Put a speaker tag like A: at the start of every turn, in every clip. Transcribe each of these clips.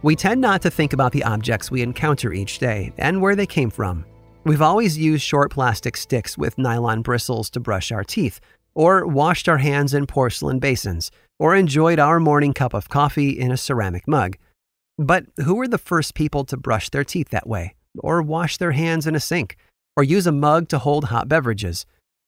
A: We tend not to think about the objects we encounter each day and where they came from. We've always used short plastic sticks with nylon bristles to brush our teeth, or washed our hands in porcelain basins, or enjoyed our morning cup of coffee in a ceramic mug. But who were the first people to brush their teeth that way, or wash their hands in a sink, or use a mug to hold hot beverages?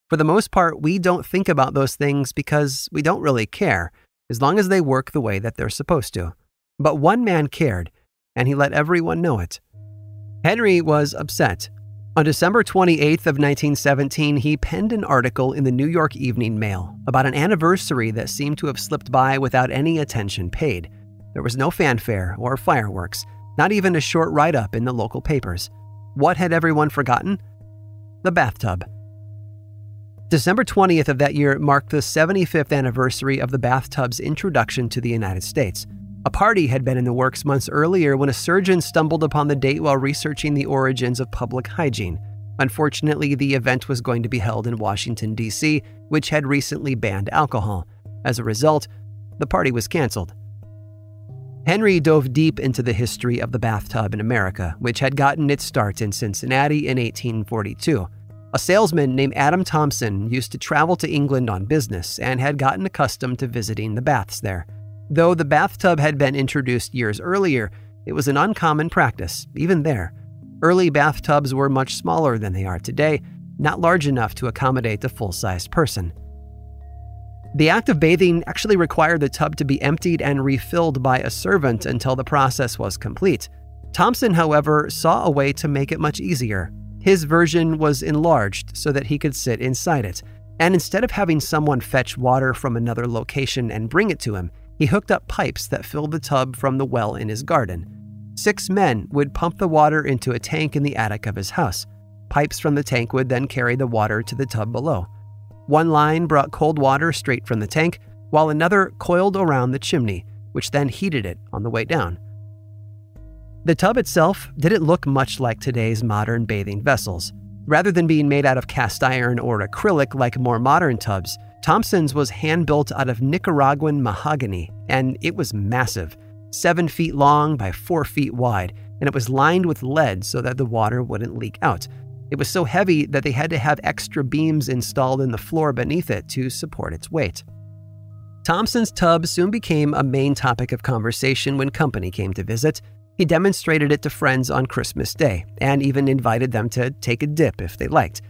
A: For the most part, we don't think about those things because we don't really care, as long as they work the way that they're supposed to. But one man cared, and he let everyone know it. Henry was upset. On December 28th of 1917, he penned an article in the New York Evening Mail about an anniversary that seemed to have slipped by without any attention paid. There was no fanfare or fireworks, not even a short write up in the local papers. What had everyone forgotten? The bathtub. December 20th of that year marked the 75th anniversary of the bathtub's introduction to the United States. A party had been in the works months earlier when a surgeon stumbled upon the date while researching the origins of public hygiene. Unfortunately, the event was going to be held in Washington, D.C., which had recently banned alcohol. As a result, the party was canceled. Henry dove deep into the history of the bathtub in America, which had gotten its start in Cincinnati in 1842. A salesman named Adam Thompson used to travel to England on business and had gotten accustomed to visiting the baths there. Though the bathtub had been introduced years earlier, it was an uncommon practice, even there. Early bathtubs were much smaller than they are today, not large enough to accommodate a full sized person. The act of bathing actually required the tub to be emptied and refilled by a servant until the process was complete. Thompson, however, saw a way to make it much easier. His version was enlarged so that he could sit inside it, and instead of having someone fetch water from another location and bring it to him, he hooked up pipes that filled the tub from the well in his garden. Six men would pump the water into a tank in the attic of his house. Pipes from the tank would then carry the water to the tub below. One line brought cold water straight from the tank, while another coiled around the chimney, which then heated it on the way down. The tub itself didn't look much like today's modern bathing vessels. Rather than being made out of cast iron or acrylic like more modern tubs, Thompson's was hand built out of Nicaraguan mahogany, and it was massive seven feet long by four feet wide, and it was lined with lead so that the water wouldn't leak out. It was so heavy that they had to have extra beams installed in the floor beneath it to support its weight. Thompson's tub soon became a main topic of conversation when company came to visit. He demonstrated it to friends on Christmas Day and even invited them to take a dip if they liked.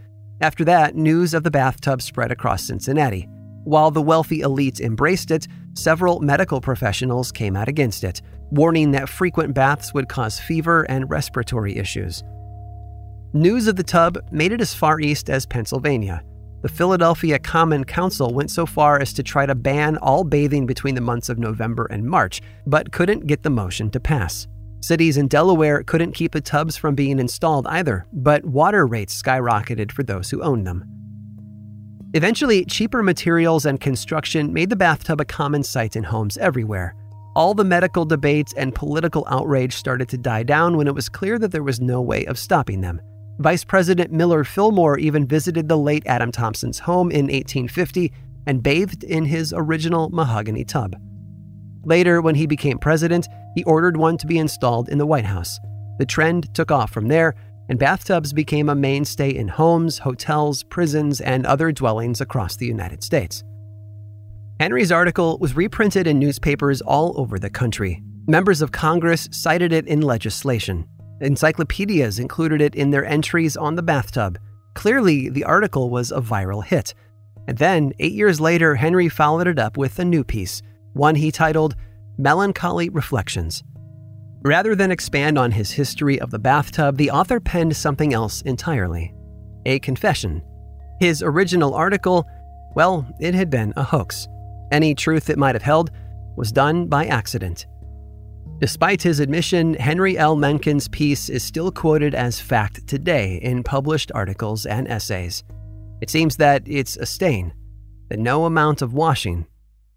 A: After that, news of the bathtub spread across Cincinnati. While the wealthy elite embraced it, several medical professionals came out against it, warning that frequent baths would cause fever and respiratory issues. News of the tub made it as far east as Pennsylvania. The Philadelphia Common Council went so far as to try to ban all bathing between the months of November and March, but couldn't get the motion to pass. Cities in Delaware couldn't keep the tubs from being installed either, but water rates skyrocketed for those who owned them. Eventually, cheaper materials and construction made the bathtub a common sight in homes everywhere. All the medical debates and political outrage started to die down when it was clear that there was no way of stopping them. Vice President Millard Fillmore even visited the late Adam Thompson's home in 1850 and bathed in his original mahogany tub. Later, when he became president, he ordered one to be installed in the White House. The trend took off from there, and bathtubs became a mainstay in homes, hotels, prisons, and other dwellings across the United States. Henry's article was reprinted in newspapers all over the country. Members of Congress cited it in legislation. Encyclopedias included it in their entries on the bathtub. Clearly, the article was a viral hit. And then, eight years later, Henry followed it up with a new piece, one he titled Melancholy Reflections. Rather than expand on his history of the bathtub, the author penned something else entirely a confession. His original article, well, it had been a hoax. Any truth it might have held was done by accident. Despite his admission, Henry L. Mencken's piece is still quoted as fact today in published articles and essays. It seems that it's a stain that no amount of washing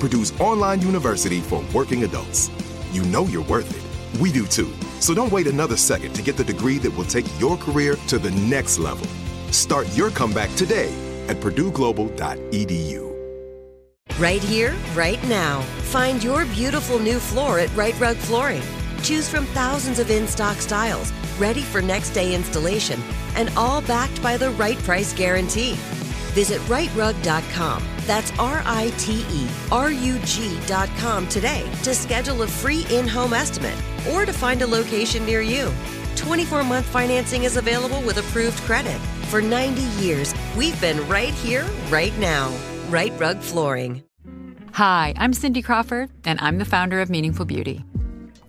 B: Purdue's online university for working adults. You know you're worth it. We do too. So don't wait another second to get the degree that will take your career to the next level. Start your comeback today at purdueglobal.edu.
C: Right here, right now. Find your beautiful new floor at Rite Rug Flooring. Choose from thousands of in stock styles, ready for next day installation, and all backed by the right price guarantee. Visit riterug.com. That's R I T E R U G.com today to schedule a free in home estimate or to find a location near you. 24 month financing is available with approved credit. For 90 years, we've been right here, right now. Rite Rug Flooring.
D: Hi, I'm Cindy Crawford, and I'm the founder of Meaningful Beauty.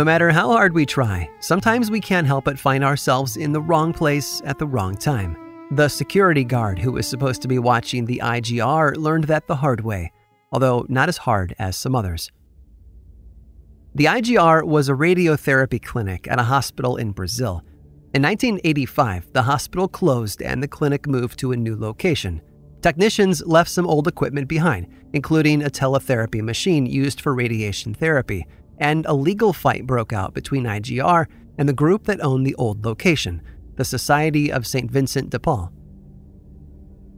A: No matter how hard we try, sometimes we can't help but find ourselves in the wrong place at the wrong time. The security guard who was supposed to be watching the IGR learned that the hard way, although not as hard as some others. The IGR was a radiotherapy clinic at a hospital in Brazil. In 1985, the hospital closed and the clinic moved to a new location. Technicians left some old equipment behind, including a teletherapy machine used for radiation therapy, and a legal fight broke out between IGR and the group that owned the old location, the Society of St. Vincent de Paul.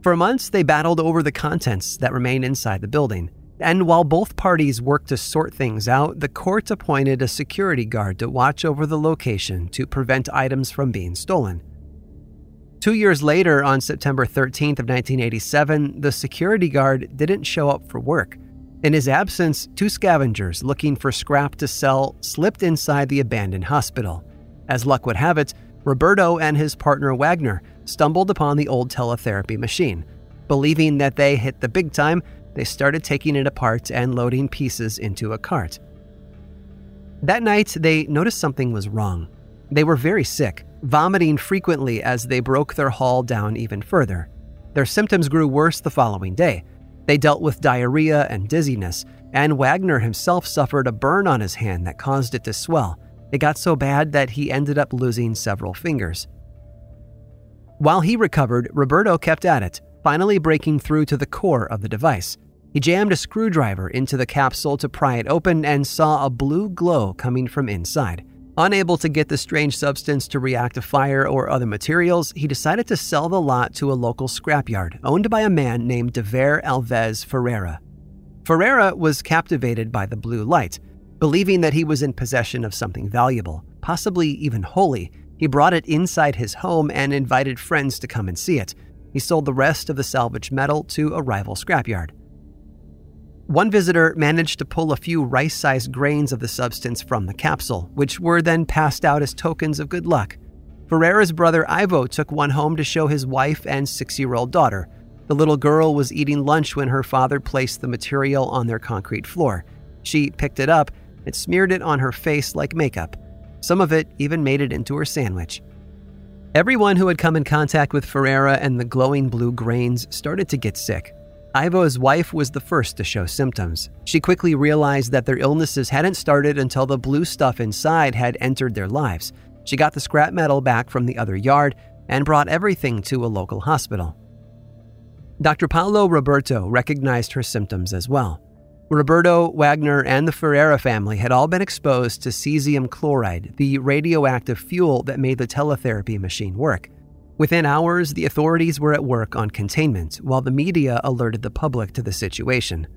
A: For months, they battled over the contents that remained inside the building. And while both parties worked to sort things out, the court appointed a security guard to watch over the location to prevent items from being stolen. Two years later, on September 13th of 1987, the security guard didn't show up for work. In his absence, two scavengers looking for scrap to sell slipped inside the abandoned hospital. As luck would have it, Roberto and his partner Wagner stumbled upon the old teletherapy machine. Believing that they hit the big time, they started taking it apart and loading pieces into a cart. That night, they noticed something was wrong. They were very sick, vomiting frequently as they broke their haul down even further. Their symptoms grew worse the following day. They dealt with diarrhea and dizziness, and Wagner himself suffered a burn on his hand that caused it to swell. It got so bad that he ended up losing several fingers. While he recovered, Roberto kept at it, finally breaking through to the core of the device. He jammed a screwdriver into the capsule to pry it open and saw a blue glow coming from inside. Unable to get the strange substance to react to fire or other materials, he decided to sell the lot to a local scrapyard owned by a man named Devair Alves Ferreira. Ferreira was captivated by the blue light. Believing that he was in possession of something valuable, possibly even holy, he brought it inside his home and invited friends to come and see it. He sold the rest of the salvaged metal to a rival scrapyard. One visitor managed to pull a few rice sized grains of the substance from the capsule, which were then passed out as tokens of good luck. Ferreira's brother Ivo took one home to show his wife and six year old daughter. The little girl was eating lunch when her father placed the material on their concrete floor. She picked it up and smeared it on her face like makeup. Some of it even made it into her sandwich. Everyone who had come in contact with Ferreira and the glowing blue grains started to get sick. Ivo's wife was the first to show symptoms. She quickly realized that their illnesses hadn't started until the blue stuff inside had entered their lives. She got the scrap metal back from the other yard and brought everything to a local hospital. Dr. Paolo Roberto recognized her symptoms as well. Roberto, Wagner, and the Ferreira family had all been exposed to cesium chloride, the radioactive fuel that made the teletherapy machine work. Within hours, the authorities were at work on containment, while the media alerted the public to the situation.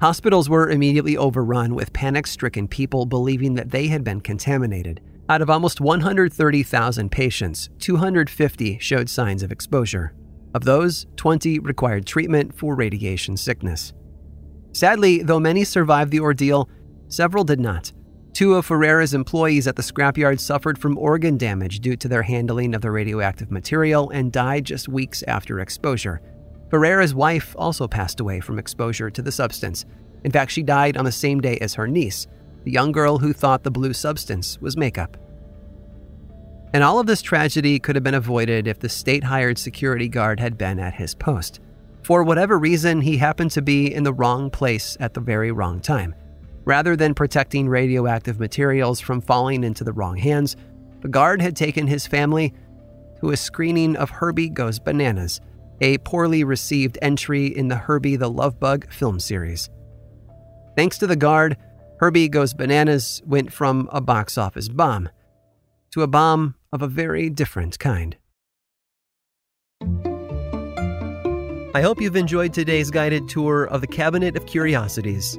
A: Hospitals were immediately overrun with panic stricken people believing that they had been contaminated. Out of almost 130,000 patients, 250 showed signs of exposure. Of those, 20 required treatment for radiation sickness. Sadly, though many survived the ordeal, several did not. Two of Ferreira's employees at the scrapyard suffered from organ damage due to their handling of the radioactive material and died just weeks after exposure. Ferreira's wife also passed away from exposure to the substance. In fact, she died on the same day as her niece, the young girl who thought the blue substance was makeup. And all of this tragedy could have been avoided if the state hired security guard had been at his post. For whatever reason, he happened to be in the wrong place at the very wrong time. Rather than protecting radioactive materials from falling into the wrong hands, the guard had taken his family to a screening of Herbie Goes Bananas, a poorly received entry in the Herbie the Love Bug film series. Thanks to the guard, Herbie Goes Bananas went from a box office bomb to a bomb of a very different kind. I hope you've enjoyed today's guided tour of the Cabinet of Curiosities.